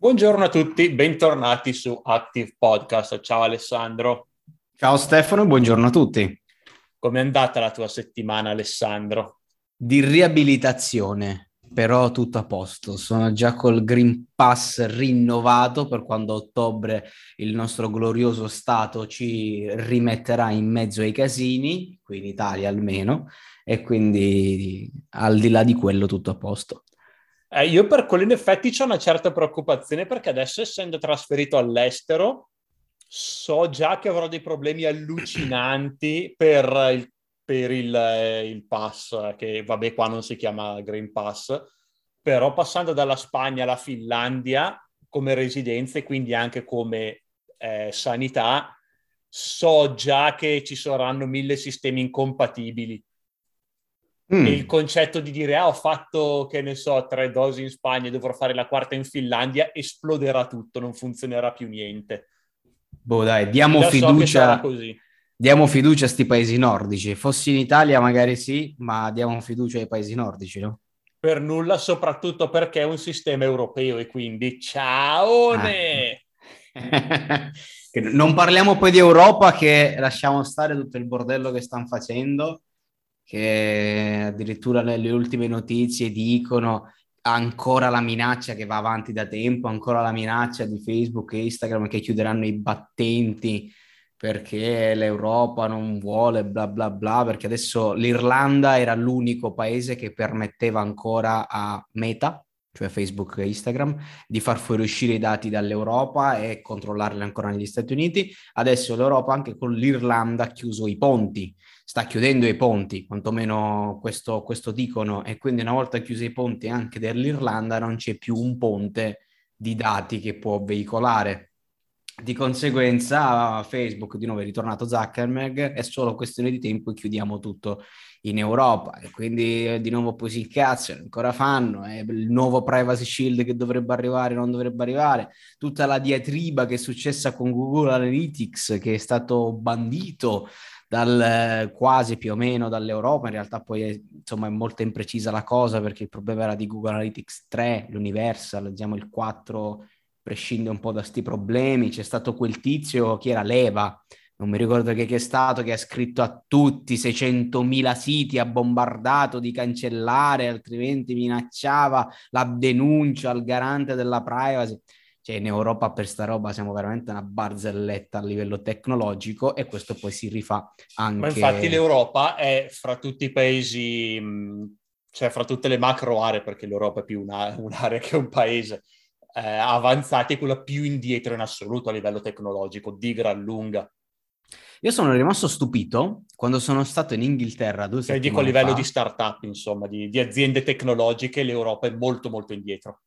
Buongiorno a tutti, bentornati su Active Podcast. Ciao Alessandro. Ciao Stefano, buongiorno a tutti. Com'è andata la tua settimana, Alessandro? Di riabilitazione, però tutto a posto. Sono già col Green Pass rinnovato per quando a ottobre il nostro glorioso Stato ci rimetterà in mezzo ai casini, qui in Italia almeno, e quindi al di là di quello tutto a posto. Eh, io per quello in effetti ho una certa preoccupazione perché adesso essendo trasferito all'estero so già che avrò dei problemi allucinanti per il, per il, eh, il pass, che vabbè qua non si chiama Green Pass, però passando dalla Spagna alla Finlandia come residenza e quindi anche come eh, sanità, so già che ci saranno mille sistemi incompatibili Mm. il concetto di dire, ah, ho fatto, che ne so, tre dosi in Spagna e dovrò fare la quarta in Finlandia, esploderà tutto, non funzionerà più niente. Boh, dai, diamo Già fiducia. So diamo fiducia a sti paesi nordici. Fossi in Italia magari sì, ma diamo fiducia ai paesi nordici, no? Per nulla, soprattutto perché è un sistema europeo e quindi ciao! Ah. non parliamo poi di Europa che lasciamo stare tutto il bordello che stanno facendo che addirittura nelle ultime notizie dicono ancora la minaccia che va avanti da tempo, ancora la minaccia di Facebook e Instagram che chiuderanno i battenti perché l'Europa non vuole bla bla bla, perché adesso l'Irlanda era l'unico paese che permetteva ancora a Meta, cioè Facebook e Instagram, di far fuoriuscire i dati dall'Europa e controllarli ancora negli Stati Uniti. Adesso l'Europa anche con l'Irlanda ha chiuso i ponti, sta chiudendo i ponti, quantomeno questo, questo dicono, e quindi una volta chiusi i ponti anche dell'Irlanda non c'è più un ponte di dati che può veicolare. Di conseguenza Facebook di nuovo è ritornato Zuckerberg, è solo questione di tempo e chiudiamo tutto in Europa e quindi eh, di nuovo poi si incazzano, ancora fanno, è il nuovo privacy shield che dovrebbe arrivare, non dovrebbe arrivare, tutta la diatriba che è successa con Google Analytics che è stato bandito dal, quasi più o meno dall'Europa, in realtà poi è, insomma è molto imprecisa la cosa perché il problema era di Google Analytics 3, l'Universal, diciamo il 4 prescinde un po' da questi problemi, c'è stato quel tizio che era Leva, non mi ricordo che, che è stato, che ha scritto a tutti 600.000 siti, ha bombardato di cancellare, altrimenti minacciava la denuncia al garante della privacy. Cioè in Europa per sta roba siamo veramente una barzelletta a livello tecnologico e questo poi si rifà anche... Ma infatti l'Europa è fra tutti i paesi, cioè fra tutte le macro aree, perché l'Europa è più una, un'area che un paese, eh, avanzati è quella più indietro in assoluto a livello tecnologico, di gran lunga. Io sono rimasto stupito quando sono stato in Inghilterra due settimane dico a livello fa. di startup, insomma, di, di aziende tecnologiche, l'Europa è molto molto indietro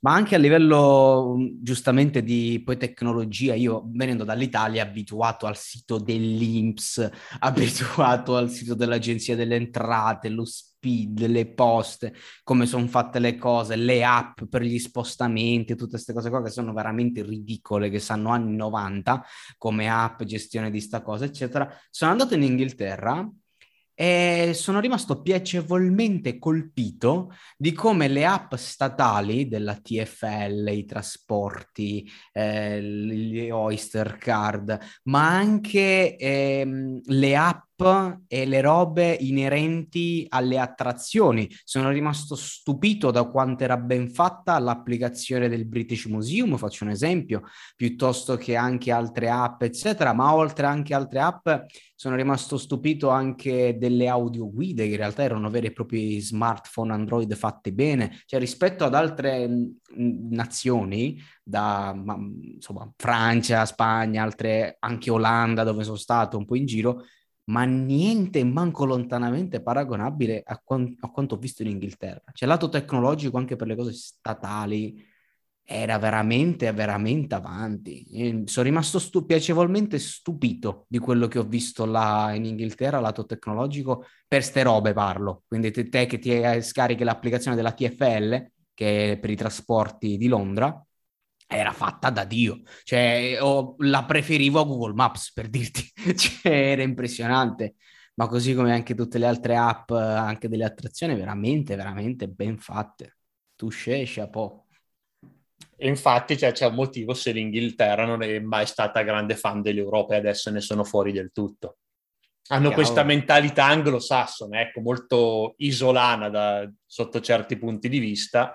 ma anche a livello mm, giustamente di poi tecnologia, io venendo dall'Italia abituato al sito dell'Inps, abituato al sito dell'Agenzia delle Entrate, lo speed, le poste, come sono fatte le cose, le app per gli spostamenti, tutte queste cose qua che sono veramente ridicole, che sanno anni 90 come app, gestione di sta cosa, eccetera. Sono andato in Inghilterra e sono rimasto piacevolmente colpito di come le app statali della TFL, i trasporti, eh, gli Oyster Card, ma anche ehm, le app e le robe inerenti alle attrazioni. Sono rimasto stupito da quanto era ben fatta l'applicazione del British Museum, faccio un esempio, piuttosto che anche altre app, eccetera, ma oltre anche altre app sono rimasto stupito anche delle audioguide che in realtà erano veri e propri smartphone Android fatte bene, cioè rispetto ad altre mh, nazioni da ma, insomma Francia, Spagna, altre anche Olanda dove sono stato un po' in giro ma niente manco lontanamente paragonabile a, quant- a, quanto ho visto in Inghilterra. Cioè, lato tecnologico anche per le cose statali era veramente, veramente avanti. Io sono rimasto stu- piacevolmente stupito di quello che ho visto là in Inghilterra, lato tecnologico, per ste robe parlo. Quindi te, te che ti scarichi l'applicazione della TFL, che è per i trasporti di Londra, era fatta da Dio, cioè oh, la preferivo a Google Maps per dirti, cioè, era impressionante, ma così come anche tutte le altre app, anche delle attrazioni veramente, veramente ben fatte. Touché, chapeau. E infatti cioè, c'è un motivo se l'Inghilterra non è mai stata grande fan dell'Europa e adesso ne sono fuori del tutto. Hanno Chiaro. questa mentalità anglosassone, ecco, molto isolana da, sotto certi punti di vista,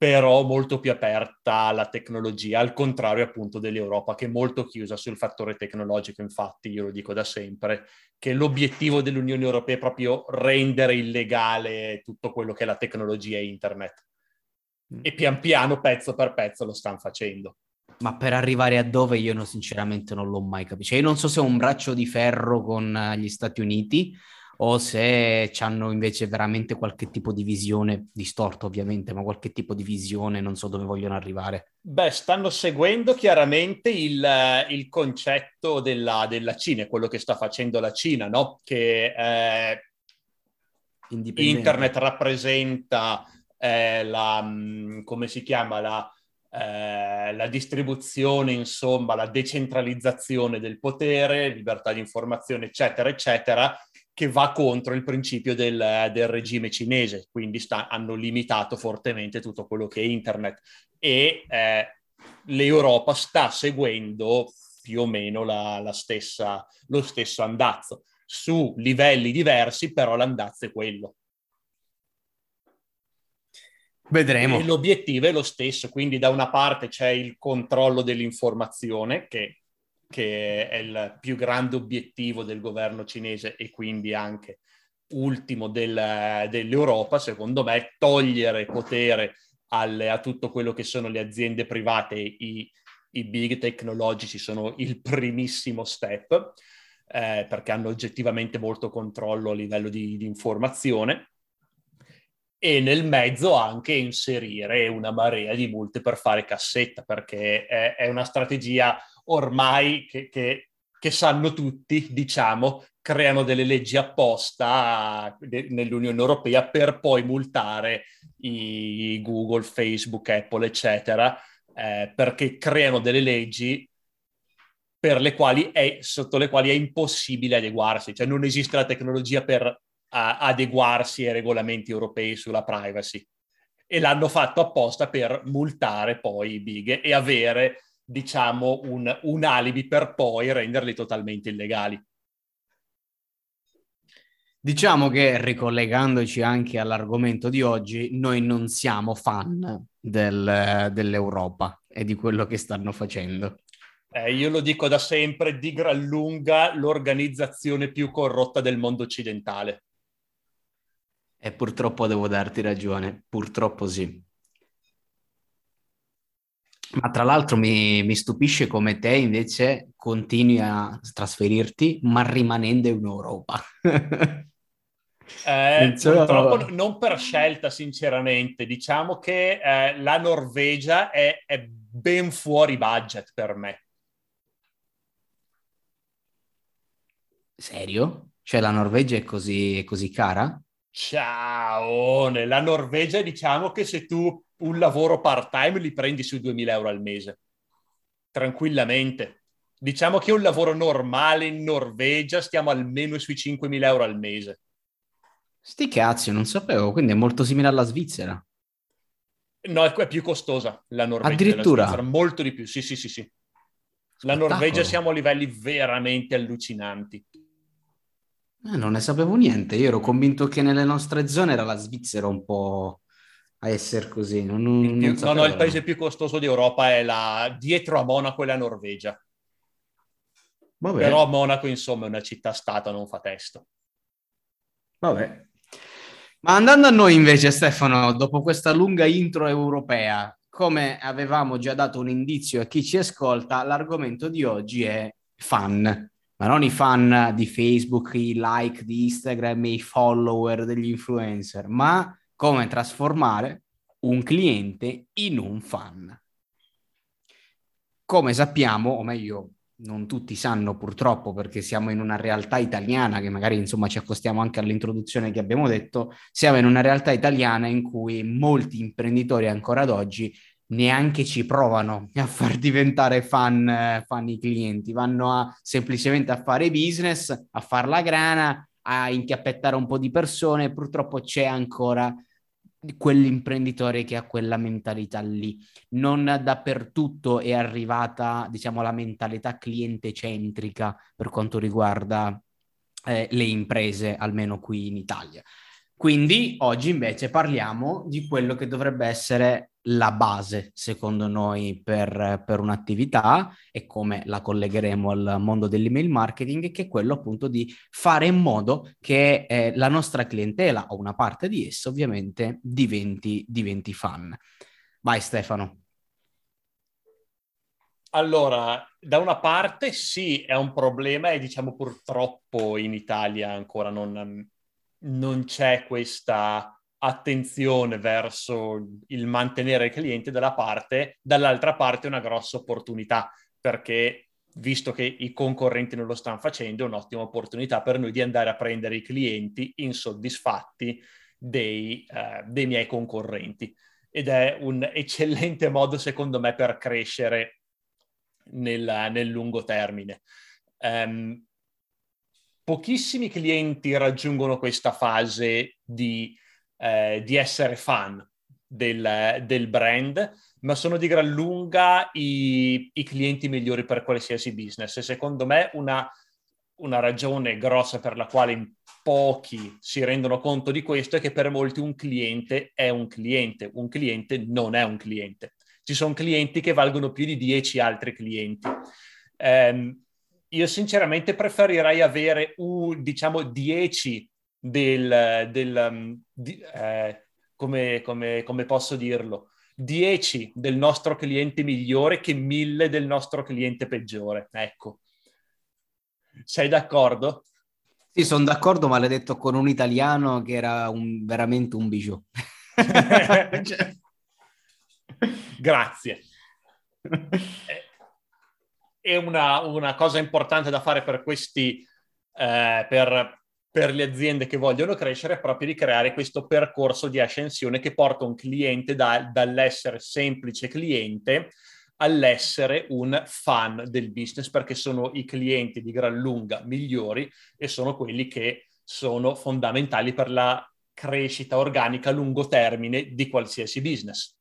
però molto più aperta alla tecnologia, al contrario appunto dell'Europa che è molto chiusa sul fattore tecnologico, infatti io lo dico da sempre, che l'obiettivo dell'Unione Europea è proprio rendere illegale tutto quello che è la tecnologia e internet. Mm. E pian piano, pezzo per pezzo, lo stanno facendo. Ma per arrivare a dove io no, sinceramente non l'ho mai capito. Cioè, io non so se è un braccio di ferro con eh, gli Stati Uniti o se hanno invece veramente qualche tipo di visione, distorta ovviamente, ma qualche tipo di visione, non so dove vogliono arrivare. Beh, stanno seguendo chiaramente il, il concetto della, della, Cina, quello che sta facendo la Cina, no? Che eh, internet rappresenta eh, la, mm, come si chiama, la eh, la distribuzione, insomma, la decentralizzazione del potere, libertà di informazione, eccetera, eccetera, che va contro il principio del, del regime cinese, quindi sta, hanno limitato fortemente tutto quello che è internet e eh, l'Europa sta seguendo più o meno la, la stessa, lo stesso andazzo, su livelli diversi, però l'andazzo è quello. Vedremo. E l'obiettivo è lo stesso, quindi da una parte c'è il controllo dell'informazione, che, che è il più grande obiettivo del governo cinese e quindi anche ultimo del, dell'Europa, secondo me, togliere potere alle, a tutto quello che sono le aziende private, i, i big tecnologici sono il primissimo step, eh, perché hanno oggettivamente molto controllo a livello di, di informazione e nel mezzo anche inserire una marea di multe per fare cassetta, perché è una strategia ormai che, che, che, sanno tutti, diciamo, creano delle leggi apposta nell'Unione Europea per poi multare i Google, Facebook, Apple, eccetera, eh, perché creano delle leggi le è, sotto le quali è impossibile adeguarsi, cioè non esiste la tecnologia per a adeguarsi ai regolamenti europei sulla privacy. E l'hanno fatto apposta per multare poi i big e avere, diciamo, un, un alibi per poi renderli totalmente illegali. Diciamo che ricollegandoci anche all'argomento di oggi, noi non siamo fan del, dell'Europa e di quello che stanno facendo. Eh, io lo dico da sempre, di gran lunga l'organizzazione più corrotta del mondo occidentale. E purtroppo devo darti ragione, purtroppo sì. Ma tra l'altro mi, mi, stupisce come te invece continui a trasferirti, ma rimanendo in Europa. eh, purtroppo non per scelta, sinceramente. Diciamo che eh, la Norvegia è, è, ben fuori budget per me. Serio? Cioè la Norvegia è così, è così cara? Ciao, nella Norvegia diciamo che se tu un lavoro part-time li prendi sui 2000 euro al mese, tranquillamente. Diciamo che un lavoro normale in Norvegia stiamo almeno sui 5.000 euro al mese. Sti cazzi, non sapevo, quindi è molto simile alla Svizzera. No, è più costosa la Norvegia. Addirittura? molto di più, sì, sì, sì, sì. La Norvegia siamo a livelli veramente allucinanti. Eh, non ne sapevo niente, io ero convinto che nelle nostre zone era la Svizzera un po' a essere così. Non, non più, no, no, il paese più costoso d'Europa è la... dietro a Monaco è la Norvegia. Vabbè. Però Monaco, insomma, è una città-stato, non fa testo. Vabbè. Ma andando a noi invece, Stefano, dopo questa lunga intro europea, come avevamo già dato un indizio a chi ci ascolta, l'argomento di oggi è fan ma non i fan di Facebook, i like di Instagram, i follower degli influencer, ma come trasformare un cliente in un fan. Come sappiamo, o meglio, non tutti sanno purtroppo perché siamo in una realtà italiana che magari insomma ci accostiamo anche all'introduzione che abbiamo detto, siamo in una realtà italiana in cui molti imprenditori ancora ad oggi neanche ci provano a far diventare fan, fan i clienti, vanno a, semplicemente a fare business, a far la grana, a inchiappettare un po' di persone, purtroppo c'è ancora quell'imprenditore che ha quella mentalità lì. Non dappertutto è arrivata, diciamo, la mentalità cliente centrica per quanto riguarda eh, le imprese, almeno qui in Italia. Quindi oggi invece parliamo di quello che dovrebbe essere la base, secondo noi, per, per, un'attività e come la collegheremo al mondo dell'email marketing, che è quello appunto di fare in modo che eh, la nostra clientela o una parte di essa ovviamente diventi, diventi fan. Vai Stefano. Allora, da una parte sì, è un problema e diciamo purtroppo in Italia ancora non non c'è questa attenzione verso il mantenere il cliente dalla parte, dall'altra parte una grossa opportunità, perché visto che i concorrenti non lo stanno facendo, è un'ottima opportunità per noi di andare a prendere i clienti insoddisfatti dei, eh, dei miei concorrenti. Ed è un eccellente modo, secondo me, per crescere nel, nel lungo termine. Um, pochissimi clienti raggiungono questa fase di, eh, di essere fan del, del, brand, ma sono di gran lunga i, i, clienti migliori per qualsiasi business. E secondo me una, una ragione grossa per la quale pochi si rendono conto di questo è che per molti un cliente è un cliente, un cliente non è un cliente. Ci sono clienti che valgono più di dieci altri clienti. Um, io sinceramente preferirei avere, un, diciamo, 10 del, del um, di, eh, come, come, come posso dirlo, 10 del nostro cliente migliore che 1000 del nostro cliente peggiore. Ecco. Sei d'accordo? Sì, sono d'accordo, ma l'hai detto con un italiano che era un, veramente un bijou. Grazie. E una, una, cosa importante da fare per questi, eh, per, per, le aziende che vogliono crescere è proprio di creare questo percorso di ascensione che porta un cliente da, dall'essere semplice cliente all'essere un fan del business perché sono i clienti di gran lunga migliori e sono quelli che sono fondamentali per la crescita organica a lungo termine di qualsiasi business.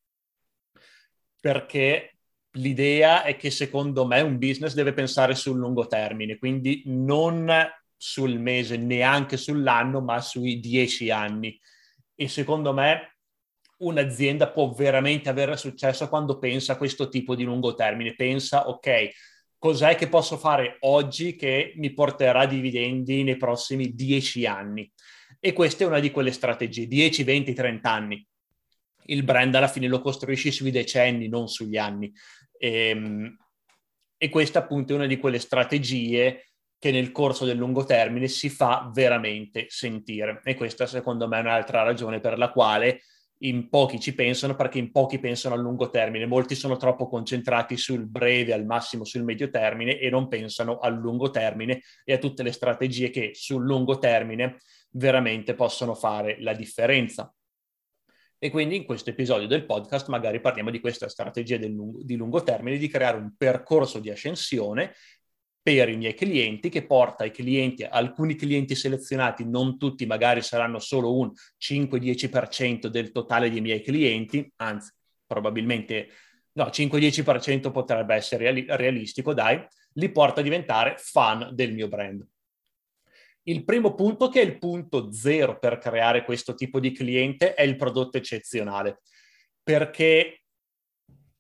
Perché l'idea è che secondo me un business deve pensare sul lungo termine, quindi non sul mese, neanche sull'anno, ma sui dieci anni. E secondo me un'azienda può veramente avere successo quando pensa a questo tipo di lungo termine, pensa, ok, cos'è che posso fare oggi che mi porterà dividendi nei prossimi dieci anni? E questa è una di quelle strategie, 10, 20, 30 anni. Il brand alla fine lo costruisci sui decenni, non sugli anni. E, ehm, e questa appunto è una di quelle strategie che nel corso del lungo termine si fa veramente sentire. E questa secondo me è un'altra ragione per la quale in pochi ci pensano, perché in pochi pensano a lungo termine. Molti sono troppo concentrati sul breve, al massimo sul medio termine e non pensano al lungo termine e a tutte le strategie che sul lungo termine veramente possono fare la differenza. E quindi in questo episodio del podcast magari parliamo di questa strategia lungo, di lungo termine, di creare un percorso di ascensione per i miei clienti che porta i clienti, alcuni clienti selezionati, non tutti magari saranno solo un 5-10% del totale dei miei clienti, anzi probabilmente no, 5-10% potrebbe essere realistico, dai, li porta a diventare fan del mio brand. Il primo punto, che è il punto zero per creare questo tipo di cliente, è il prodotto eccezionale, perché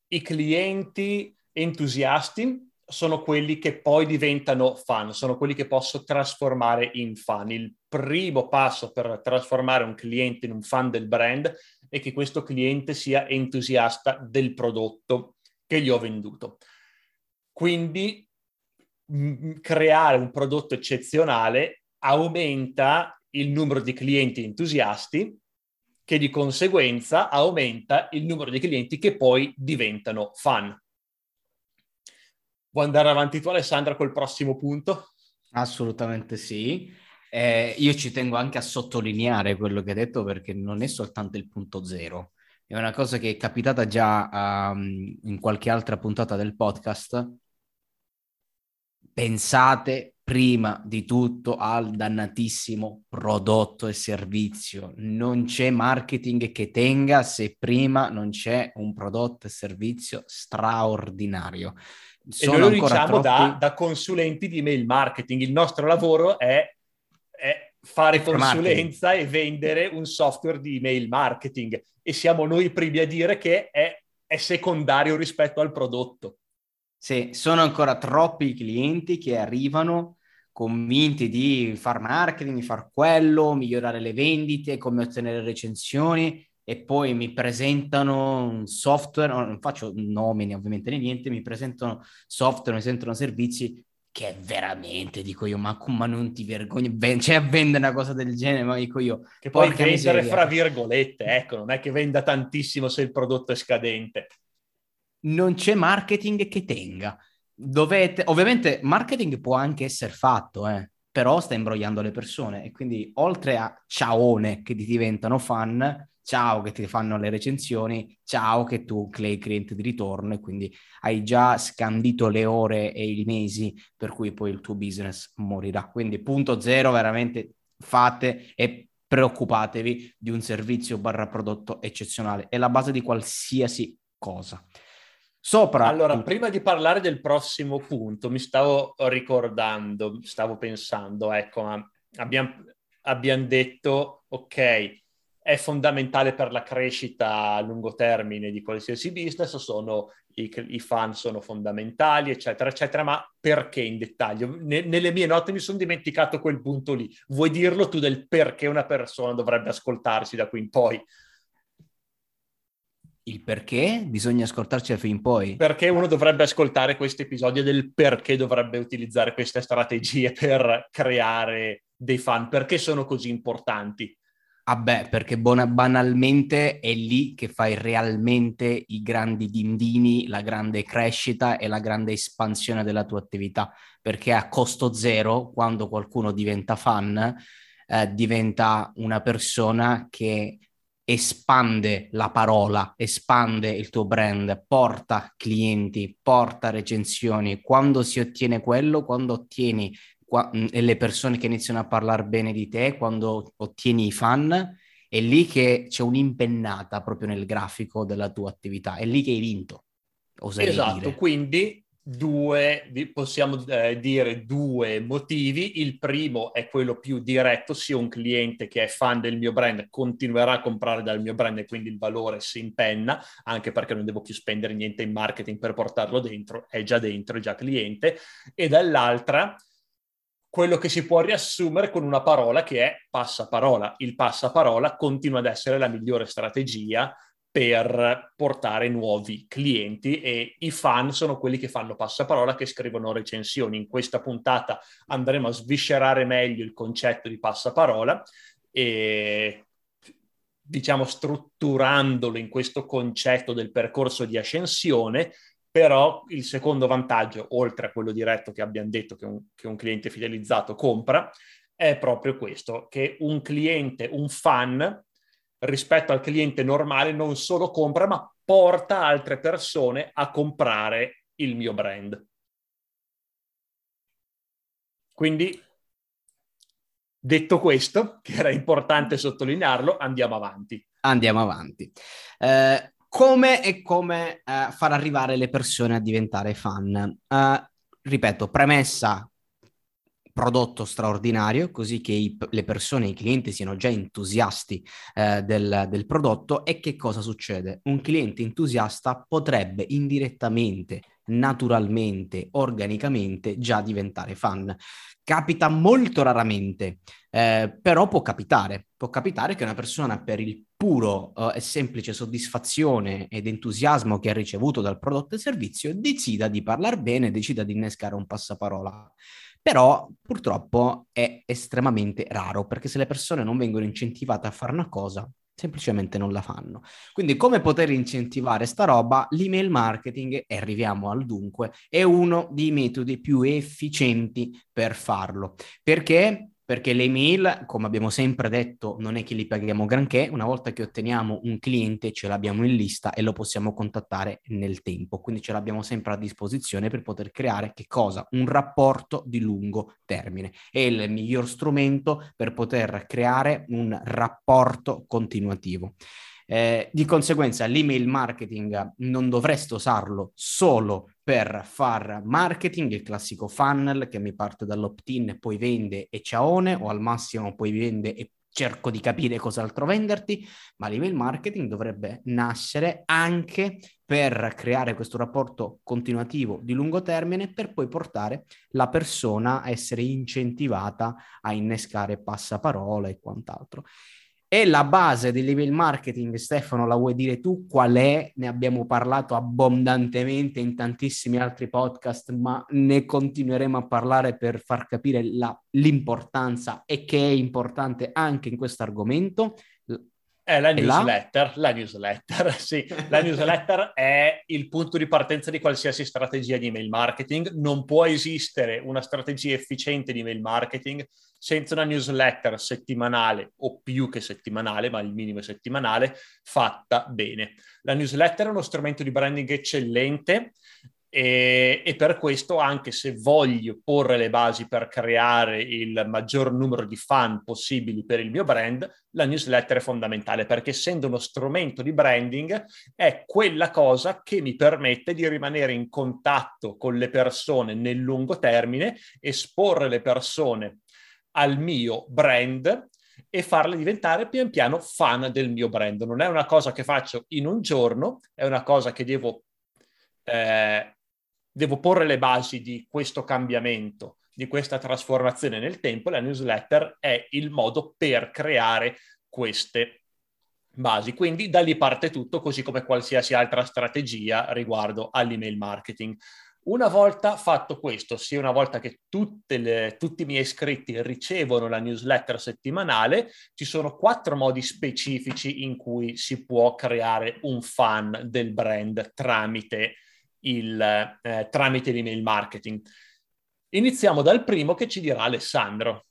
i clienti entusiasti sono quelli che poi diventano fan, sono quelli che posso trasformare in fan. Il primo passo per trasformare un cliente in un fan del brand è che questo cliente sia entusiasta del prodotto che gli ho venduto. Quindi creare un prodotto eccezionale aumenta il numero di clienti entusiasti, che di conseguenza aumenta il numero di clienti che poi diventano fan. Vuoi andare avanti tu, Alessandra, col prossimo punto? Assolutamente sì. Eh, io ci tengo anche a sottolineare quello che hai detto perché non è soltanto il punto zero, è una cosa che è capitata già um, in qualche altra puntata del podcast. Pensate prima di tutto al dannatissimo prodotto e servizio. Non c'è marketing che tenga se prima non c'è un prodotto e servizio straordinario. Sono e noi lo diciamo troppi... da, da, consulenti di email marketing. Il nostro lavoro è, è fare consulenza marketing. e vendere un software di email marketing e siamo noi i primi a dire che è, è secondario rispetto al prodotto. Sì, sono ancora troppi clienti che arrivano convinti di far marketing, di far quello, migliorare le vendite, come ottenere recensioni e poi mi presentano un software, non faccio nomi ovviamente né niente, mi presentano software, mi sentono servizi che veramente, dico io, ma, ma non ti vergogni, ben, cioè a vendere una cosa del genere, ma dico io... Che poi vendere miseria. fra virgolette, ecco, non è che venda tantissimo se il prodotto è scadente. Non c'è marketing che tenga dovete, ovviamente marketing può anche essere fatto, eh, però sta imbrogliando le persone e quindi oltre a ciaone che ti diventano fan, ciao che ti fanno le recensioni, ciao che tu crei cliente di ritorno e quindi hai già scandito le ore e i mesi per cui poi il tuo business morirà. Quindi punto zero, veramente fate e preoccupatevi di un servizio barra prodotto eccezionale. È la base di qualsiasi cosa. Sopra. Allora, prima di parlare del prossimo punto, mi stavo ricordando, stavo pensando, ecco, abbiamo, abbiamo detto, ok, è fondamentale per la crescita a lungo termine di qualsiasi business, sono, i, i fan sono fondamentali, eccetera, eccetera, ma perché in dettaglio? Ne, nelle mie note mi sono dimenticato quel punto lì. Vuoi dirlo tu del perché una persona dovrebbe ascoltarsi da qui in poi? Il perché bisogna ascoltarci fin in poi. Perché uno dovrebbe ascoltare questo episodio del perché dovrebbe utilizzare queste strategie per creare dei fan, perché sono così importanti. Ah beh, perché buona, banalmente è lì che fai realmente i grandi dindini, la grande crescita e la grande espansione della tua attività, perché a costo zero, quando qualcuno diventa fan, eh, diventa una persona che espande la parola, espande il tuo brand, porta clienti, porta recensioni. Quando si ottiene quello, quando ottieni qua, mh, le persone che iniziano a parlare bene di te, quando ottieni i fan, è lì che c'è un'impennata proprio nel grafico della tua attività, è lì che hai vinto. Esatto, dire. quindi due, possiamo eh, dire due motivi. Il primo è quello più diretto, sia un cliente che è fan del mio brand continuerà a comprare dal mio brand e quindi il valore si impenna, anche perché non devo più spendere niente in marketing per portarlo dentro, è già dentro, è già cliente. E dall'altra, quello che si può riassumere con una parola che è passaparola. Il passaparola continua ad essere la migliore strategia per portare nuovi clienti e i fan sono quelli che fanno passaparola, che scrivono recensioni. In questa puntata andremo a sviscerare meglio il concetto di passaparola e diciamo strutturandolo in questo concetto del percorso di ascensione, però il secondo vantaggio, oltre a quello diretto che abbiamo detto che un, che un cliente fidelizzato compra, è proprio questo, che un cliente, un fan, rispetto al cliente normale non solo compra, ma porta altre persone a comprare il mio brand. Quindi, detto questo, che era importante sottolinearlo, andiamo avanti. Andiamo avanti. Eh, come e come eh, far arrivare le persone a diventare fan? Eh, ripeto, premessa prodotto straordinario, così che i, le persone, i clienti siano già entusiasti eh, del, del prodotto. E che cosa succede? Un cliente entusiasta potrebbe indirettamente, naturalmente, organicamente già diventare fan. Capita molto raramente, eh, però può capitare. Può capitare che una persona per il puro uh, e semplice soddisfazione ed entusiasmo che ha ricevuto dal prodotto e servizio decida di parlare bene, decida di innescare un passaparola però purtroppo è estremamente raro perché se le persone non vengono incentivate a fare una cosa, semplicemente non la fanno. Quindi come poter incentivare sta roba? L'email marketing, e arriviamo al dunque, è uno dei metodi più efficienti per farlo. Perché perché le email, come abbiamo sempre detto, non è che li paghiamo granché, una volta che otteniamo un cliente ce l'abbiamo in lista e lo possiamo contattare nel tempo, quindi ce l'abbiamo sempre a disposizione per poter creare che cosa? Un rapporto di lungo termine. È il miglior strumento per poter creare un rapporto continuativo. Eh, di conseguenza l'email marketing non dovreste usarlo solo per far marketing, il classico funnel che mi parte dall'opt-in e poi vende e ciaone o al massimo poi vende e cerco di capire cos'altro venderti, ma l'email marketing dovrebbe nascere anche per creare questo rapporto continuativo di lungo termine per poi portare la persona a essere incentivata a innescare passaparola e quant'altro. E la base dell'email marketing, Stefano, la vuoi dire tu qual è? Ne abbiamo parlato abbondantemente in tantissimi altri podcast, ma ne continueremo a parlare per far capire la, l'importanza e che è importante anche in questo argomento. È la newsletter, la? la newsletter, sì. La newsletter è il punto di partenza di qualsiasi strategia di email marketing. Non può esistere una strategia efficiente di email marketing senza una newsletter settimanale o più che settimanale, ma il minimo è settimanale, fatta bene. La newsletter è uno strumento di branding eccellente e, e, per questo, anche se voglio porre le basi per creare il maggior numero di fan possibili per il mio brand, la newsletter è fondamentale perché essendo uno strumento di branding è quella cosa che mi permette di rimanere in contatto con le persone nel lungo termine, esporre le persone al mio brand e farle diventare pian piano fan del mio brand. Non è una cosa che faccio in un giorno, è una cosa che devo eh, devo porre le basi di questo cambiamento, di questa trasformazione nel tempo, la newsletter è il modo per creare queste basi. Quindi da lì parte tutto, così come qualsiasi altra strategia riguardo all'email marketing. Una volta fatto questo, sia una volta che le, tutti i miei iscritti ricevono la newsletter settimanale, ci sono quattro modi specifici in cui si può creare un fan del brand tramite il, eh, tramite l'email marketing. Iniziamo dal primo che ci dirà Alessandro.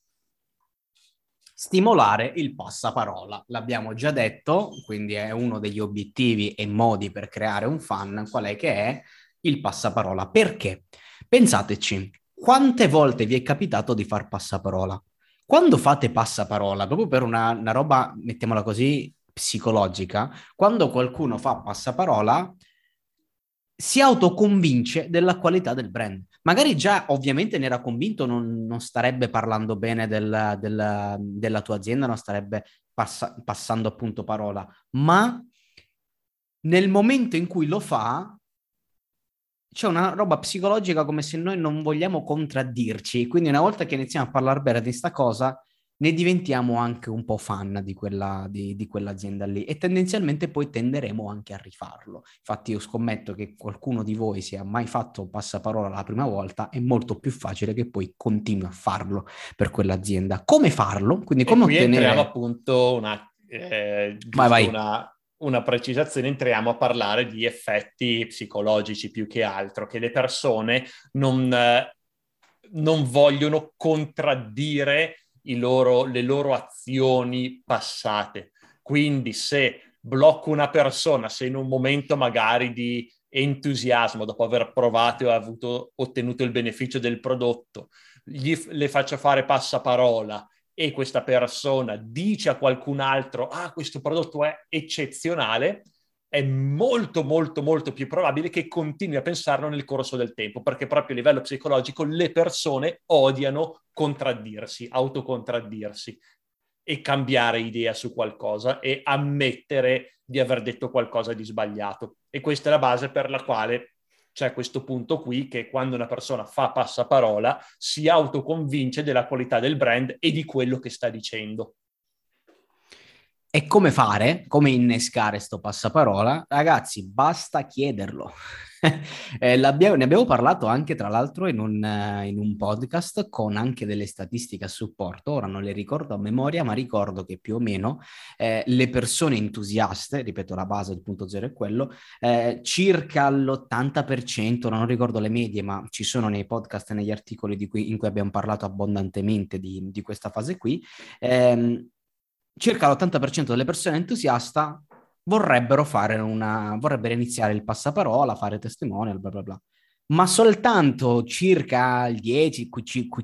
Stimolare il passaparola, l'abbiamo già detto, quindi è uno degli obiettivi e modi per creare un fan, qual è che è il passaparola. Perché? Pensateci, quante volte vi è capitato di far passaparola? Quando fate passaparola, proprio per una, una roba, mettiamola così, psicologica, quando qualcuno fa passaparola, si autoconvince della qualità del brand. Magari già ovviamente ne era convinto, non, non starebbe parlando bene del, del, della tua azienda, non starebbe passa, passando appunto parola, ma nel momento in cui lo fa c'è una roba psicologica come se noi non vogliamo contraddirci, quindi una volta che iniziamo a parlare bene di questa cosa, ne diventiamo anche un po' fan di, quella, di, di, quell'azienda lì e tendenzialmente poi tenderemo anche a rifarlo. Infatti io scommetto che qualcuno di voi sia mai fatto passaparola la prima volta, è molto più facile che poi continui a farlo per quell'azienda. Come farlo? Quindi come e qui ottenere... entriamo appunto una, eh, vai, vai. una una precisazione, entriamo a parlare di effetti psicologici più che altro, che le persone non, eh, non vogliono contraddire loro, le loro azioni passate. Quindi se blocco una persona, se in un momento magari di entusiasmo, dopo aver provato e avuto, ottenuto il beneficio del prodotto, gli, le faccio fare passaparola e questa persona dice a qualcun altro, ah, questo prodotto è eccezionale, è molto molto molto più probabile che continui a pensarlo nel corso del tempo, perché proprio a livello psicologico le persone odiano contraddirsi, autocontraddirsi e cambiare idea su qualcosa e ammettere di aver detto qualcosa di sbagliato. E questa è la base per la quale c'è questo punto qui che quando una persona fa passaparola si autoconvince della qualità del brand e di quello che sta dicendo. E come fare? Come innescare sto passaparola? Ragazzi, basta chiederlo. eh, ne abbiamo parlato anche, tra l'altro, in un, uh, in un, podcast con anche delle statistiche a supporto. Ora non le ricordo a memoria, ma ricordo che più o meno eh, le persone entusiaste, ripeto, la base del punto zero è quello, eh, circa l'80%, non ricordo le medie, ma ci sono nei podcast e negli articoli cui, in cui abbiamo parlato abbondantemente di, di questa fase qui. Ehm, circa l'80% delle persone entusiasta vorrebbero fare una, vorrebbero iniziare il passaparola, fare testimonial, bla bla bla. Ma soltanto circa il 10,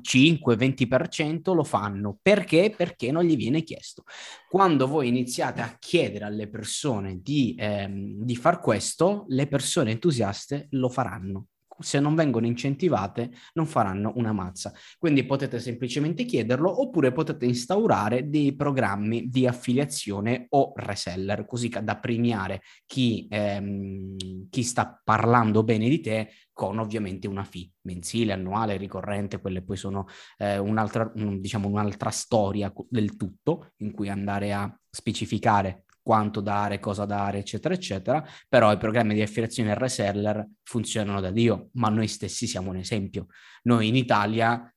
5, 20% lo fanno. Perché? Perché non gli viene chiesto. Quando voi iniziate a chiedere alle persone di, ehm, di far questo, le persone entusiaste lo faranno se non vengono incentivate non faranno una mazza. Quindi potete semplicemente chiederlo oppure potete instaurare dei programmi di affiliazione o reseller, così da premiare chi, ehm, chi sta parlando bene di te con ovviamente una fee mensile, annuale, ricorrente, quelle poi sono eh, un'altra, diciamo, un'altra storia del tutto in cui andare a specificare quanto dare, cosa dare, eccetera, eccetera, però i programmi di affiliazione e reseller funzionano da Dio, ma noi stessi siamo un esempio. Noi in Italia,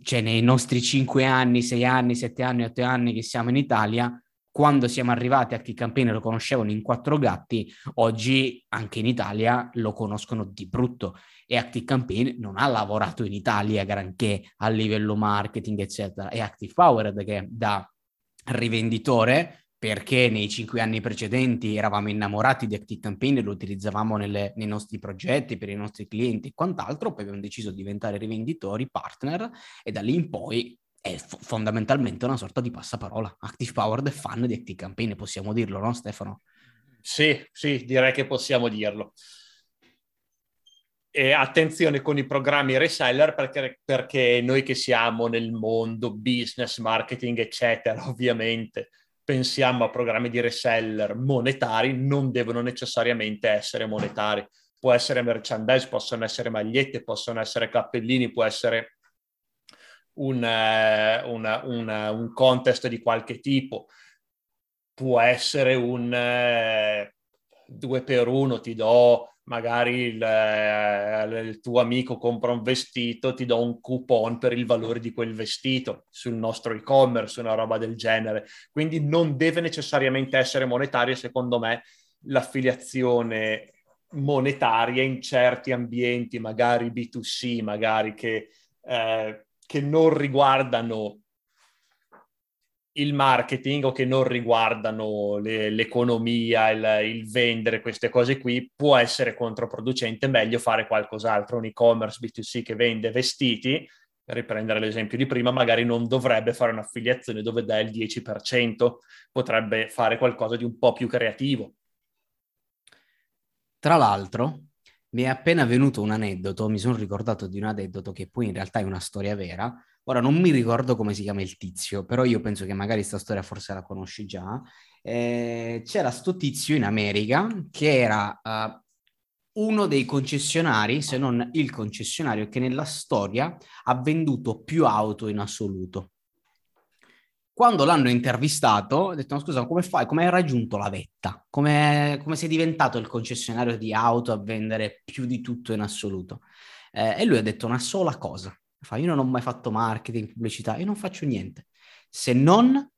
cioè nei nostri 5 anni, 6 anni, 7 anni, 8 anni che siamo in Italia, quando siamo arrivati a chi Campaign lo conoscevano in quattro gatti, oggi anche in Italia lo conoscono di brutto e Active Campaign non ha lavorato in Italia granché a livello marketing, eccetera. È Active Powered che da rivenditore perché nei cinque anni precedenti eravamo innamorati di Active Campaign e lo utilizzavamo nelle, nei nostri progetti, per i nostri clienti e quant'altro, poi abbiamo deciso di diventare rivenditori, partner e da lì in poi è f- fondamentalmente una sorta di passaparola. Active Powered è fan di Active Campaign, possiamo dirlo, no Stefano? Sì, sì, direi che possiamo dirlo. E attenzione con i programmi reseller perché, perché noi che siamo nel mondo business, marketing, eccetera, ovviamente pensiamo a programmi di reseller monetari, non devono necessariamente essere monetari. Può essere merchandise, possono essere magliette, possono essere cappellini, può essere un, uh, una, una, un contest di qualche tipo, può essere un uh, due per uno, ti do magari il, eh, il, tuo amico compra un vestito, ti do un coupon per il valore di quel vestito sul nostro e-commerce, una roba del genere. Quindi non deve necessariamente essere monetaria, secondo me, l'affiliazione monetaria in certi ambienti, magari B2C, magari che, eh, che non riguardano il marketing o che non riguardano le, l'economia, il, il, vendere queste cose qui, può essere controproducente, meglio fare qualcos'altro. Un e-commerce B2C che vende vestiti, per riprendere l'esempio di prima, magari non dovrebbe fare un'affiliazione dove dà il 10%, potrebbe fare qualcosa di un po' più creativo. Tra l'altro, mi è appena venuto un aneddoto, mi sono ricordato di un aneddoto che poi in realtà è una storia vera, Ora non mi ricordo come si chiama il tizio, però io penso che magari questa storia forse la conosci già. Eh, c'era sto tizio in America che era uh, uno dei concessionari, se non il concessionario, che nella storia ha venduto più auto in assoluto. Quando l'hanno intervistato, ho detto: Scusa, come fai? Come hai raggiunto la vetta? Come, come sei diventato il concessionario di auto a vendere più di tutto in assoluto? Eh, e lui ha detto una sola cosa Fa, io non ho mai fatto marketing, pubblicità, io non faccio niente. Se non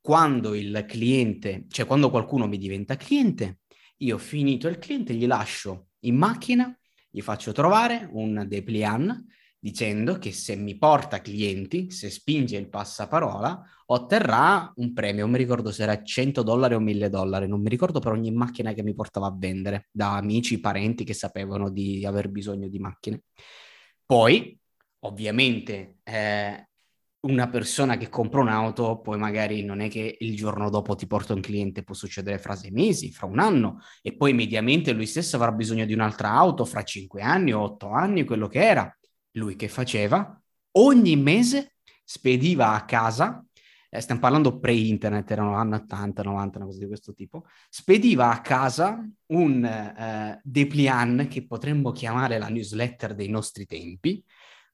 quando il cliente, cioè quando qualcuno mi diventa cliente, io finito il cliente gli lascio in macchina, gli faccio trovare un dépliant dicendo che se mi porta clienti, se spinge il passaparola, otterrà un premio. Non mi ricordo se era 100 dollari o 1000 dollari, non mi ricordo per ogni macchina che mi portava a vendere, da amici, parenti che sapevano di aver bisogno di macchine. Poi ovviamente eh, una persona che compra un'auto poi magari non è che il giorno dopo ti porta un cliente, può succedere fra sei mesi, fra un anno e poi mediamente lui stesso avrà bisogno di un'altra auto fra cinque anni o otto anni, quello che era. Lui che faceva? Ogni mese spediva a casa, eh, stiamo parlando pre-internet, erano anni 80, 90, una cosa di questo tipo, spediva a casa un eh, dépliant che potremmo chiamare la newsletter dei nostri tempi,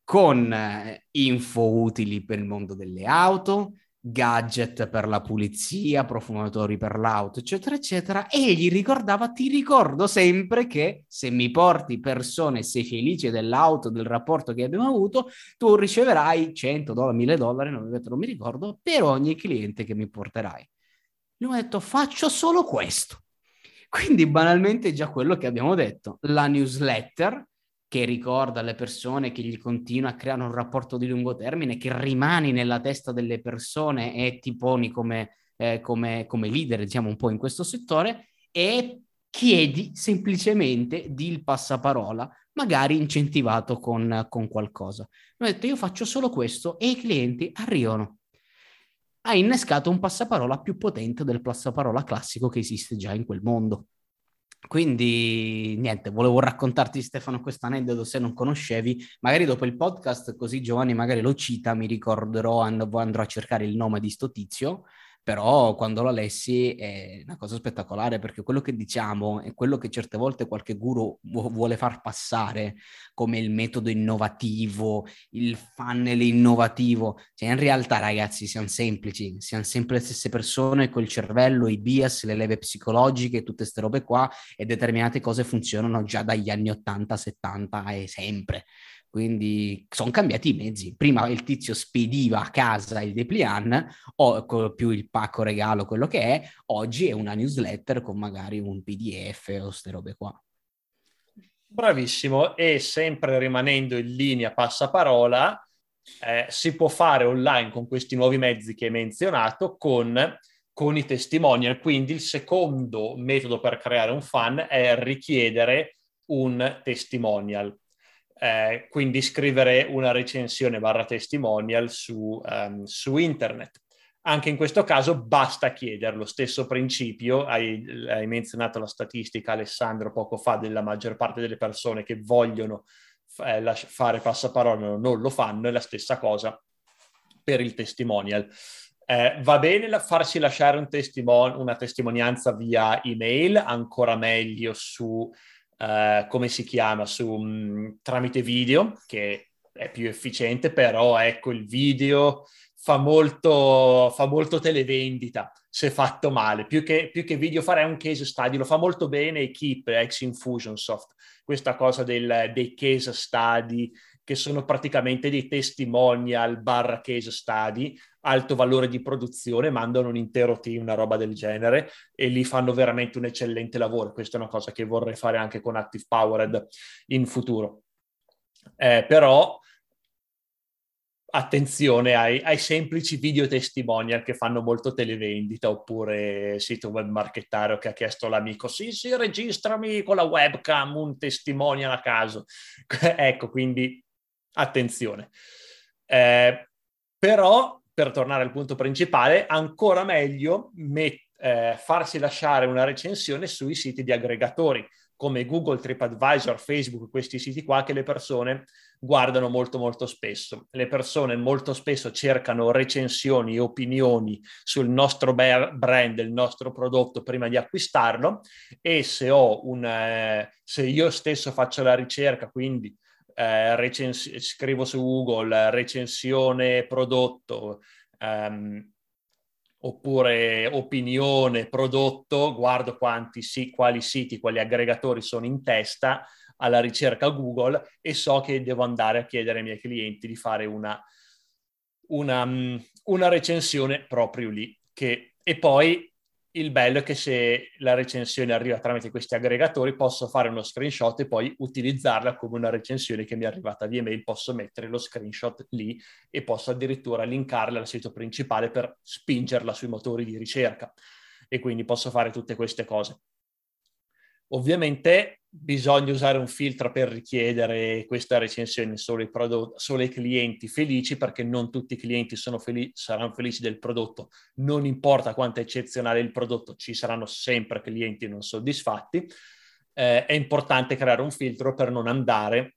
con eh, info utili per il mondo delle auto, gadget per la pulizia, profumatori per l'auto, eccetera, eccetera, e gli ricordava, ti ricordo sempre che se mi porti persone sei felice dell'auto, del rapporto che abbiamo avuto, tu riceverai 100 dollari, 1000 dollari, non, non mi ricordo, per ogni cliente che mi porterai. Lui mi ha detto, faccio solo questo. Quindi banalmente già quello che abbiamo detto, la newsletter che ricorda alle persone, che gli continua a creare un rapporto di lungo termine, che rimani nella testa delle persone e ti poni come, eh, come, come leader, diciamo un po' in questo settore, e chiedi semplicemente di il passaparola, magari incentivato con, con qualcosa. Mi ha detto io faccio solo questo e i clienti arrivano. Ha innescato un passaparola più potente del passaparola classico che esiste già in quel mondo. Quindi niente, volevo raccontarti Stefano questo aneddoto se non conoscevi, magari dopo il podcast così Giovanni magari lo cita, mi ricorderò, and- andrò a cercare il nome di sto tizio però quando la lessi è una cosa spettacolare perché quello che diciamo è quello che certe volte qualche guru vuole far passare come il metodo innovativo, il funnel innovativo. Cioè, in realtà, ragazzi, siamo semplici, siamo sempre le stesse persone col cervello, i bias, le leve psicologiche, tutte queste robe qua e determinate cose funzionano già dagli anni 80, 70 e sempre. Quindi sono cambiati i mezzi. Prima il tizio spediva a casa il dépliant o più il pacco regalo, quello che è. Oggi è una newsletter con magari un PDF o queste robe qua. Bravissimo. E sempre rimanendo in linea passaparola, eh, si può fare online con questi nuovi mezzi che hai menzionato con, con i testimonial. Quindi il secondo metodo per creare un fan è richiedere un testimonial eh, quindi scrivere una recensione barra testimonial su, um, su, internet. Anche in questo caso basta chiedere lo stesso principio, hai, hai menzionato la statistica Alessandro poco fa della maggior parte delle persone che vogliono eh, fare passaparola non lo fanno, è la stessa cosa per il testimonial. Eh, va bene la- farsi lasciare un testimon- una testimonianza via email, ancora meglio su uh, come si chiama, su, mh, mm, tramite video, che è più efficiente, però ecco il video fa molto, fa molto televendita se fatto male. Più che, più che video fare un case study, lo fa molto bene Keep, ex Infusionsoft, questa cosa del, dei case study che sono praticamente dei testimonial barra case study, alto valore di produzione, mandano un intero team, una roba del genere, e lì fanno veramente un eccellente lavoro. Questa è una cosa che vorrei fare anche con Active Powered in futuro. Eh, però attenzione ai, ai, semplici video testimonial che fanno molto televendita oppure sito web marchettario che ha chiesto l'amico sì sì registrami con la webcam un testimonial a caso ecco quindi attenzione. Eh, però, per tornare al punto principale, ancora meglio met- eh, farsi lasciare una recensione sui siti di aggregatori come Google, TripAdvisor, Facebook, questi siti qua che le persone guardano molto molto spesso. Le persone molto spesso cercano recensioni e opinioni sul nostro brand, il nostro prodotto prima di acquistarlo e se un eh, se io stesso faccio la ricerca, quindi eh, recens- scrivo su Google recensione prodotto ehm, oppure opinione prodotto, guardo quanti, sì, quali siti, quali aggregatori sono in testa alla ricerca Google e so che devo andare a chiedere ai miei clienti di fare una, una, mm, una recensione proprio lì. Che, e poi il bello è che se la recensione arriva tramite questi aggregatori posso fare uno screenshot e poi utilizzarla come una recensione che mi è arrivata via mail, posso mettere lo screenshot lì e posso addirittura linkarla al sito principale per spingerla sui motori di ricerca e quindi posso fare tutte queste cose. Ovviamente bisogna usare un filtro per richiedere questa recensione solo ai, prodotti, solo ai clienti felici perché non tutti i clienti felici, saranno felici del prodotto. Non importa quanto è eccezionale il prodotto, ci saranno sempre clienti non soddisfatti. Eh, è importante creare un filtro per non andare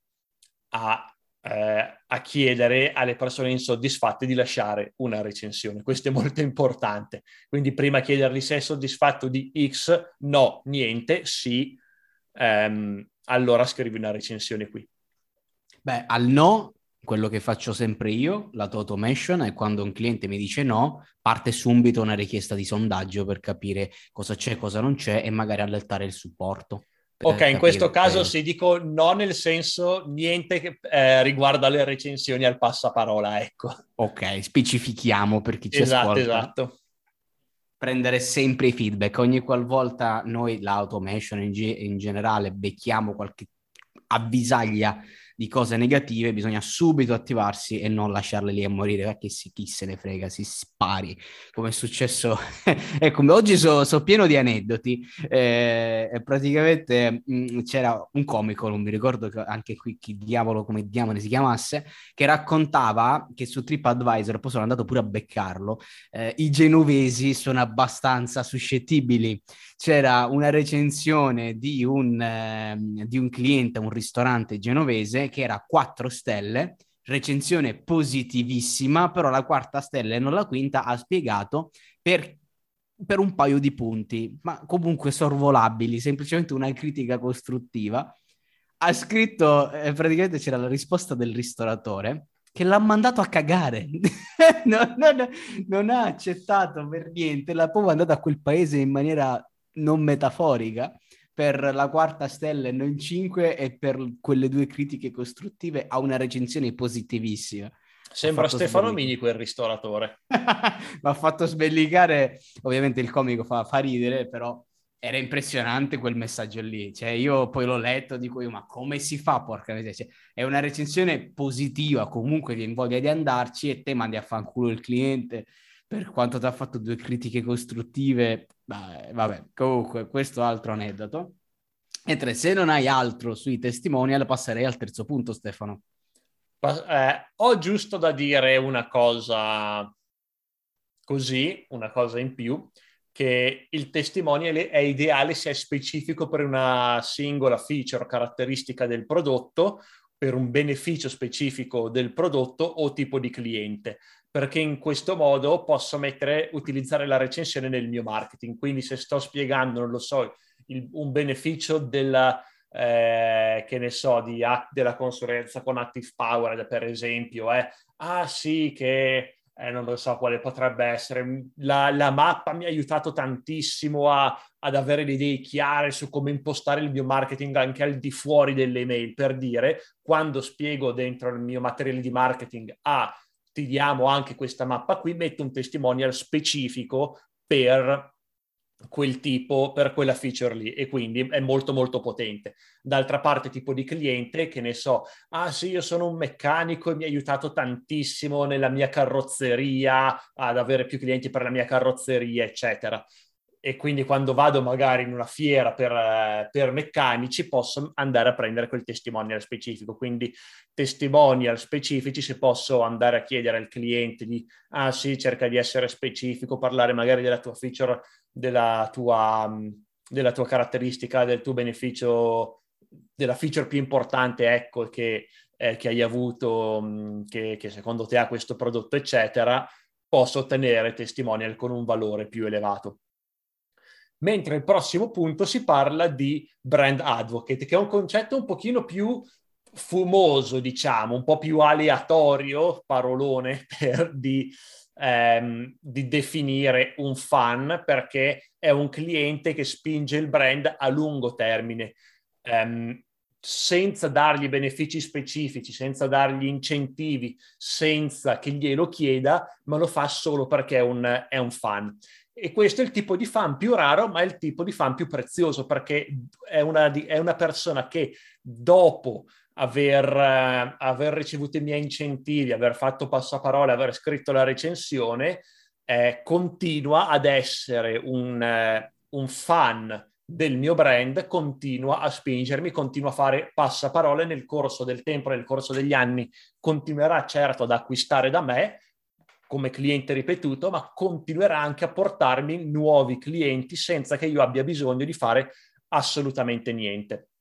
a, eh, a chiedere alle persone insoddisfatte di lasciare una recensione. Questo è molto importante. Quindi prima chiedergli se è soddisfatto di X, no, niente, sì, ehm, allora scrivi una recensione qui. Beh, al no quello che faccio sempre io, la tua automation, è quando un cliente mi dice no, parte subito una richiesta di sondaggio per capire cosa c'è, cosa non c'è e magari allertare il supporto. Ok, in questo caso sì, dico no nel senso niente che eh, riguarda le recensioni al passaparola, ecco. Ok, specifichiamo per chi ci esatto, ascolta. Esatto, Prendere sempre i feedback, ogni qualvolta noi l'automation in, ge- in generale becchiamo qualche avvisaglia di cose negative, bisogna subito attivarsi e non lasciarle lì a morire, perché si, chi se ne frega, si spari, come è successo. ecco, oggi sono so pieno di aneddoti. Eh, praticamente mh, mm, c'era un comico, non mi ricordo anche qui chi diavolo, come diamine si chiamasse, che raccontava che su TripAdvisor, poi sono andato pure a beccarlo, eh, i genovesi sono abbastanza suscettibili c'era una recensione di un, eh, di un cliente un ristorante genovese che era 4 stelle, recensione positivissima, però la quarta stella e non la quinta ha spiegato per, per un paio di punti, ma comunque sorvolabili, semplicemente una critica costruttiva. Ha scritto, eh, praticamente c'era la risposta del ristoratore, che l'ha mandato a cagare. non, non, non, ha accettato per niente, l'ha poi mandato a quel paese in maniera non metaforica per la quarta stella e non cinque e per quelle due critiche costruttive ha una recensione positivissima. Sembra Stefano sbellic- Mini quel ristoratore. Mi ha fatto sbellicare, ovviamente il comico fa, fa, ridere, però era impressionante quel messaggio lì. Cioè io poi l'ho letto, dico io, ma come si fa, porca miseria? Cioè, è una recensione positiva, comunque vi voglia di andarci e te mandi a fanculo il cliente per quanto ti ha fatto due critiche costruttive, beh, vabbè, comunque questo altro aneddoto. Mentre se non hai altro sui testimonial, passerei al terzo punto, Stefano. Eh, ho giusto da dire una cosa così, una cosa in più, che il testimonial è ideale se è specifico per una singola feature o caratteristica del prodotto, per un beneficio specifico del prodotto o tipo di cliente perché in questo modo posso mettere, utilizzare la recensione nel mio marketing. Quindi se sto spiegando, non lo so, il, un beneficio della, eh, che ne so, di, della consulenza con Active Power, per esempio, è, ah sì, che eh, non lo so quale potrebbe essere, la, la mappa mi ha aiutato tantissimo a, ad avere le idee chiare su come impostare il mio marketing anche al di fuori delle email, per dire, quando spiego dentro il mio materiale di marketing a ti diamo anche questa mappa qui, metto un testimonial specifico per quel tipo, per quella feature lì e quindi è molto molto potente. D'altra parte tipo di cliente che ne so, ah sì io sono un meccanico e mi ha aiutato tantissimo nella mia carrozzeria ad avere più clienti per la mia carrozzeria eccetera e quindi quando vado magari in una fiera per, eh, per, meccanici posso andare a prendere quel testimonial specifico. Quindi testimonial specifici se posso andare a chiedere al cliente di, ah sì, cerca di essere specifico, parlare magari della tua feature, della tua, mm, della tua caratteristica, del tuo beneficio, della feature più importante, ecco, che, eh, che hai avuto, mm, che, che secondo te ha questo prodotto, eccetera, posso ottenere testimonial con un valore più elevato mentre il prossimo punto si parla di brand advocate, che è un concetto un pochino più fumoso, diciamo, un po' più aleatorio, parolone, per di, ehm, di definire un fan, perché è un cliente che spinge il brand a lungo termine. Um, senza dargli benefici specifici, senza dargli incentivi, senza che glielo chieda, ma lo fa solo perché è un, è un fan. E questo è il tipo di fan più raro, ma è il tipo di fan più prezioso perché è una, è una persona che dopo aver, uh, aver, ricevuto i miei incentivi, aver fatto passaparola, aver scritto la recensione, eh, continua ad essere un, uh, un fan del mio brand, continua a spingermi, continua a fare passaparole nel corso del tempo, nel corso degli anni, continuerà certo ad acquistare da me, come cliente ripetuto, ma continuerà anche a portarmi nuovi clienti senza che io abbia bisogno di fare assolutamente niente.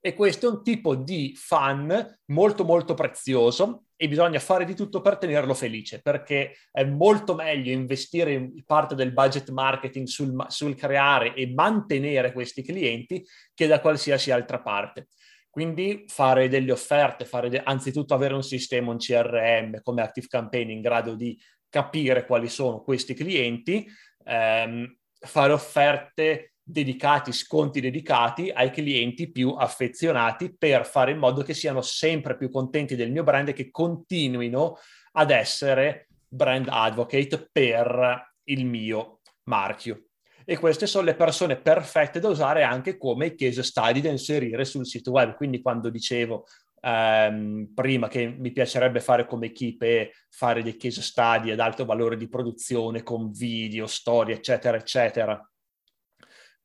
E questo è un tipo di fan molto molto prezioso e bisogna fare di tutto per tenerlo felice, perché è molto meglio investire parte del budget marketing sul, sul creare e mantenere questi clienti che da qualsiasi altra parte. Quindi fare delle offerte, fare de- anzitutto avere un sistema, un CRM come Active Campaign in grado di capire quali sono questi clienti, ehm, fare offerte dedicati, sconti dedicati ai clienti più affezionati per fare in modo che siano sempre più contenti del mio brand e che continuino ad essere brand advocate per il mio marchio. E queste sono le persone perfette da usare anche come case study da inserire sul sito web. Quindi quando dicevo ehm, prima che mi piacerebbe fare come equipe fare dei case study ad alto valore di produzione con video, storie, eccetera, eccetera,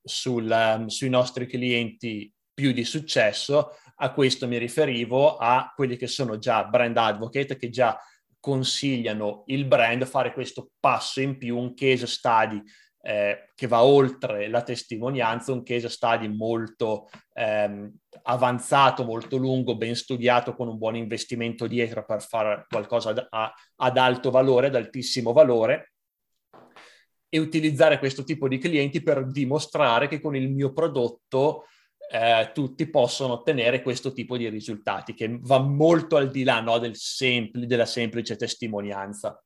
sul, um, sui nostri clienti più di successo, a questo mi riferivo a quelli che sono già brand advocate, che già consigliano il brand fare questo passo in più, un case study eh, che va oltre la testimonianza, un case study molto ehm, avanzato, molto lungo, ben studiato, con un buon investimento dietro per fare qualcosa ad, a, ad alto valore, ad altissimo valore, e utilizzare questo tipo di clienti per dimostrare che con il mio prodotto eh, tutti possono ottenere questo tipo di risultati, che va molto al di là no, del sempl- della semplice testimonianza.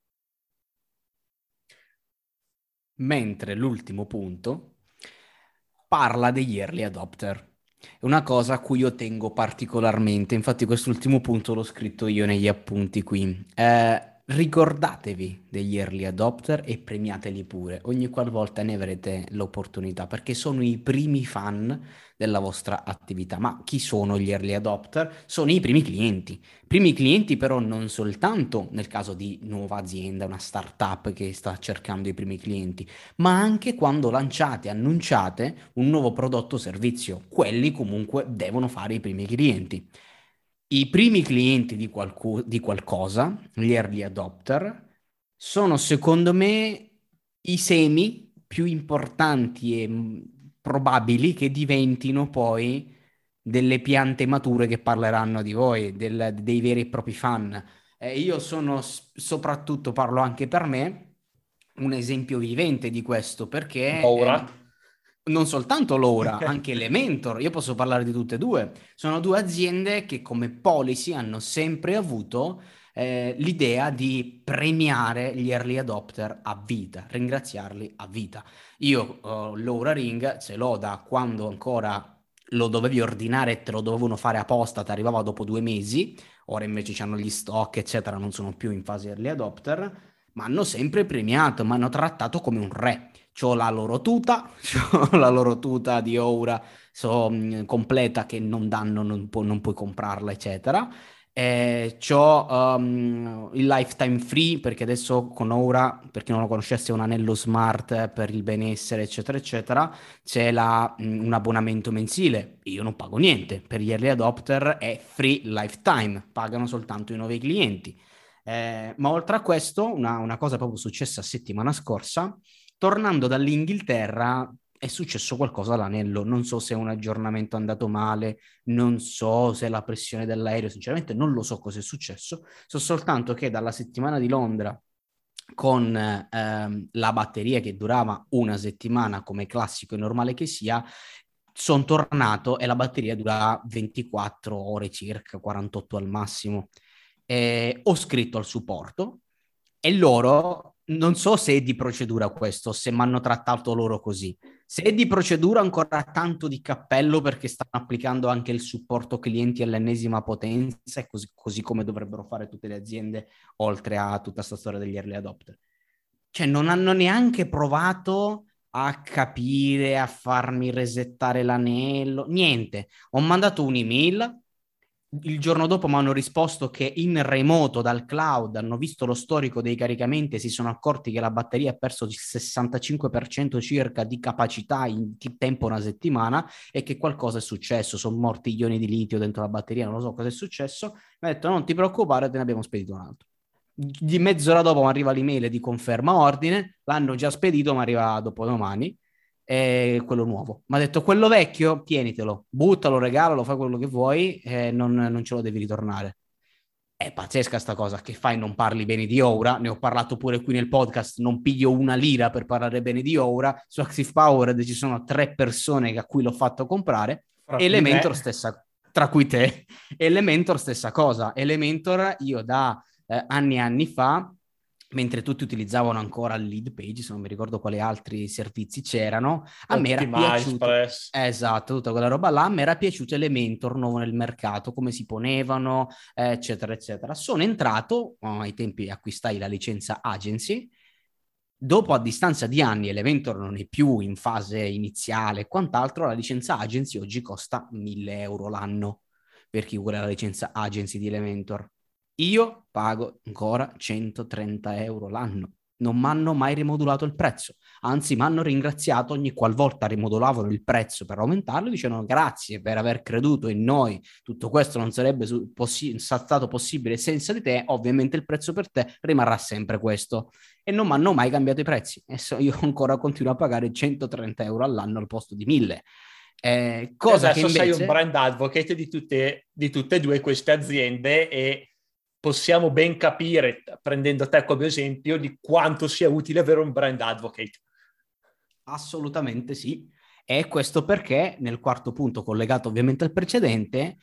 Mentre l'ultimo punto parla degli early adopter. È una cosa a cui io tengo particolarmente, infatti quest'ultimo punto l'ho scritto io negli appunti qui. Eh, ricordatevi degli early adopter e premiateli pure ogni qualvolta ne avrete l'opportunità perché sono i primi fan della vostra attività. Ma chi sono gli early adopter? Sono i primi clienti. Primi clienti però non soltanto nel caso di nuova azienda, una startup che sta cercando i primi clienti, ma anche quando lanciate, annunciate un nuovo prodotto o servizio. Quelli comunque devono fare i primi clienti i primi clienti di, qualcu- di qualcosa, gli early adopter, sono secondo me i semi più importanti e mm, probabili che diventino poi delle piante mature che parleranno di voi, del, dei veri e propri fan. Eh, io sono soprattutto, parlo anche per me, un esempio vivente di questo perché... Ora. Eh, non soltanto Laura, anche Elementor, io posso parlare di tutte e due. Sono due aziende che come policy hanno sempre avuto eh, l'idea di premiare gli early adopter a vita, ringraziarli a vita. Io uh, Laura Ring ce l'ho da quando ancora lo dovevi ordinare e te lo dovevano fare apposta, ti arrivava dopo due mesi, ora invece hanno gli stock, eccetera, non sono più in fase early adopter, ma hanno sempre premiato, mi hanno trattato come un re ho la loro tuta, ho la loro tuta di Aura so, mh, completa che non danno, non, pu- non puoi comprarla, eccetera. Eh, ho um, il lifetime free perché adesso con Aura, per chi non lo conoscesse, è un anello smart per il benessere, eccetera, eccetera. C'è la, mh, un abbonamento mensile. Io non pago niente. Per gli early adopter è free lifetime, pagano soltanto i nuovi clienti. Eh, ma oltre a questo, una, una cosa proprio successa settimana scorsa tornando dall'Inghilterra è successo qualcosa all'anello. Non so se è un aggiornamento andato male, non so se è la pressione dell'aereo, sinceramente non lo so cosa è successo. So soltanto che dalla settimana di Londra con ehm, la batteria che durava una settimana come classico e normale che sia, sono tornato e la batteria dura 24 ore circa, 48 al massimo. E ho scritto al supporto e loro non so se è di procedura questo, se mi hanno trattato loro così. Se è di procedura ancora tanto di cappello perché stanno applicando anche il supporto clienti all'ennesima potenza, e così, così come dovrebbero fare tutte le aziende, oltre a tutta questa storia degli early adopter. Cioè non hanno neanche provato a capire, a farmi resettare l'anello, niente. Ho mandato un'email il giorno dopo mi hanno risposto che in remoto dal cloud hanno visto lo storico dei caricamenti e si sono accorti che la batteria ha perso il 65% circa di capacità in tempo una settimana e che qualcosa è successo, sono morti ioni di litio dentro la batteria, non lo so cosa è successo. Mi ha detto non ti preoccupare, te ne abbiamo spedito un altro. Di mezz'ora dopo mi arriva l'email di conferma ordine, l'hanno già spedito, ma arriva dopo è quello nuovo. Mi ha detto quello vecchio, tienitelo, buttalo, regalalo, fai quello che vuoi, e non, non ce lo devi ritornare. È pazzesca sta cosa, che fai non parli bene di Aura, ne ho parlato pure qui nel podcast, non piglio una lira per parlare bene di Aura, su Active Powered ci sono tre persone a cui l'ho fatto comprare, Fra Elementor stessa, tra cui te. Elementor stessa cosa. Elementor io da eh, anni e anni fa mentre tutti utilizzavano ancora il lead page, se non mi ricordo quali altri servizi c'erano, a me era piaciuto esatto, tutta quella roba là, a me era piaciuto Elementor nuovo nel mercato, come si ponevano, eccetera, eccetera. Sono entrato, oh, ai tempi acquistai la licenza agency, dopo a distanza di anni Elementor non è più in fase iniziale e quant'altro, la licenza agency oggi costa 1000 euro l'anno per chi vuole la licenza agency di Elementor io pago ancora 130 euro l'anno. Non mi hanno mai rimodulato il prezzo, anzi mi hanno ringraziato ogni qualvolta rimodulavano il prezzo per aumentarlo, dicevano grazie per aver creduto in noi, tutto questo non sarebbe su- possi- stato possibile senza di te, ovviamente il prezzo per te rimarrà sempre questo. E non mi hanno mai cambiato i prezzi, e so, io ancora continuo a pagare 130 euro all'anno al posto di 1000. Eh, cosa adesso che invece... sei un brand advocate di tutte, di tutte e due queste aziende e possiamo ben capire, prendendo te come esempio, di quanto sia utile avere un brand advocate. Assolutamente sì. E questo perché, nel quarto punto, collegato ovviamente al precedente,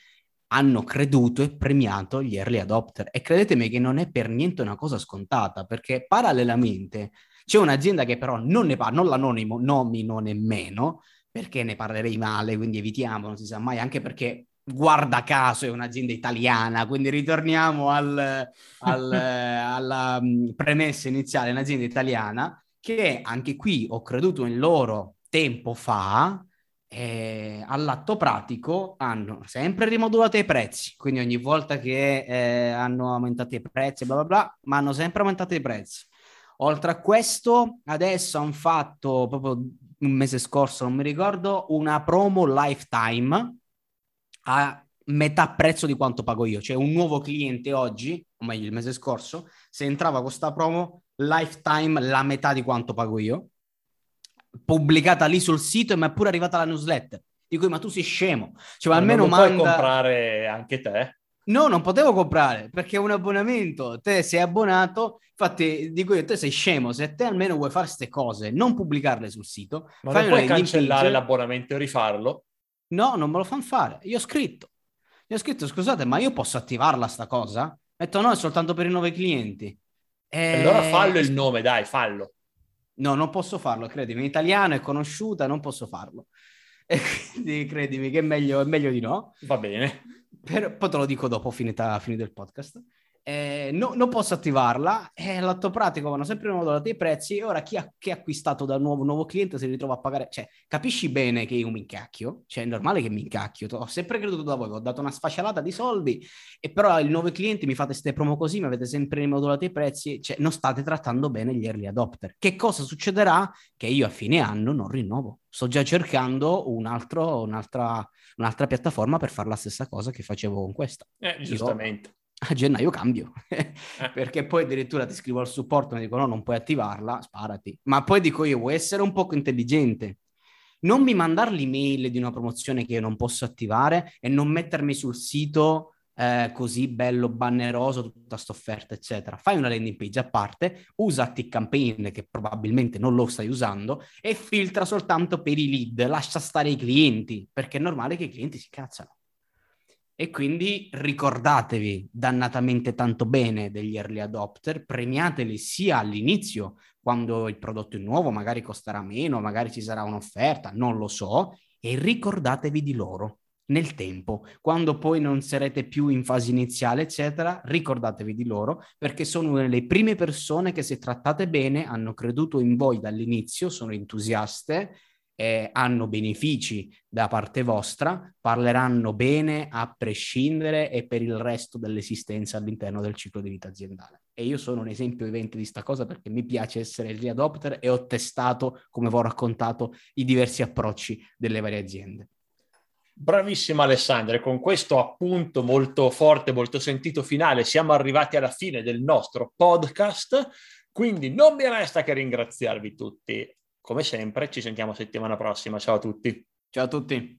hanno creduto e premiato gli early adopter. E credetemi che non è per niente una cosa scontata, perché parallelamente c'è un'azienda che però non ne parla, non la nomino nemmeno, perché ne parlerei male, quindi evitiamo, non si sa mai, anche perché guarda caso è un'azienda italiana, quindi ritorniamo al, al, alla mm, premessa iniziale, un'azienda italiana che anche qui ho creduto in loro tempo fa, eh, all'atto pratico hanno sempre rimodulato i prezzi, quindi ogni volta che eh, hanno aumentato i prezzi, bla bla bla, ma hanno sempre aumentato i prezzi. Oltre a questo, adesso hanno fatto proprio un mese scorso, non mi ricordo, una promo lifetime a metà prezzo di quanto pago io. Cioè un nuovo cliente oggi, o meglio il mese scorso, se entrava con questa promo, lifetime la metà di quanto pago io, pubblicata lì sul sito e mi è pure arrivata la newsletter. Dico, ma tu sei scemo. Cioè, ma almeno non manda... puoi comprare anche te? No, non potevo comprare perché è un abbonamento. Te sei abbonato, infatti dico io, te sei scemo. Se te almeno vuoi fare queste cose, non pubblicarle sul sito. Ma non puoi cancellare l'abbonamento e rifarlo? No, non me lo fanno fare. Io ho scritto. Io ho scritto, scusate, ma io posso attivarla sta cosa? Ho detto no, è soltanto per i nuovi clienti. E... Allora fallo il nome, dai, fallo. No, non posso farlo, credimi. In italiano è conosciuta, non posso farlo. E quindi credimi che è meglio, è meglio di no. Va bene. Per, poi te lo dico dopo, finita, finito il podcast eh, no, non posso attivarla, eh, l'atto pratico vanno sempre in modo da dei prezzi, ora chi ha, chi ha acquistato da nuovo nuovo cliente si ritrova a pagare, cioè capisci bene che io mi incacchio, cioè è normale che mi incacchio, ho sempre creduto da voi, ho dato una sfascialata di soldi e però il nuovo cliente mi fate queste promo così, mi avete sempre rimodulato i prezzi, cioè non state trattando bene gli early adopter. Che cosa succederà? Che io a fine anno non rinnovo, sto già cercando un altro, un'altra, un'altra piattaforma per fare la stessa cosa che facevo con questa. Eh, giustamente. Io, a gennaio cambio, eh. perché poi addirittura ti scrivo al supporto e mi dico no, non puoi attivarla, sparati. Ma poi dico io, vuoi essere un poco intelligente? Non mi mandare l'email di una promozione che io non posso attivare e non mettermi sul sito eh, così bello, banneroso, tutta questa offerta, eccetera. Fai una landing page a parte, usa Tick Campaign che probabilmente non lo stai usando e filtra soltanto per i lead, lascia stare i clienti, perché è normale che i clienti si cazzano. E quindi ricordatevi dannatamente tanto bene degli early adopter, premiateli sia all'inizio, quando il prodotto è nuovo, magari costerà meno, magari ci sarà un'offerta, non lo so, e ricordatevi di loro nel tempo, quando poi non sarete più in fase iniziale, eccetera, ricordatevi di loro perché sono le prime persone che se trattate bene hanno creduto in voi dall'inizio, sono entusiaste eh, hanno benefici da parte vostra, parleranno bene a prescindere e per il resto dell'esistenza all'interno del ciclo di vita aziendale. E io sono un esempio vivente di sta cosa perché mi piace essere early adopter e ho testato, come vi ho raccontato, i diversi approcci delle varie aziende. Bravissima Alessandra, con questo appunto molto forte, molto sentito finale siamo arrivati alla fine del nostro podcast, quindi non mi resta che ringraziarvi tutti come sempre, ci sentiamo settimana prossima. Ciao a tutti. Ciao a tutti.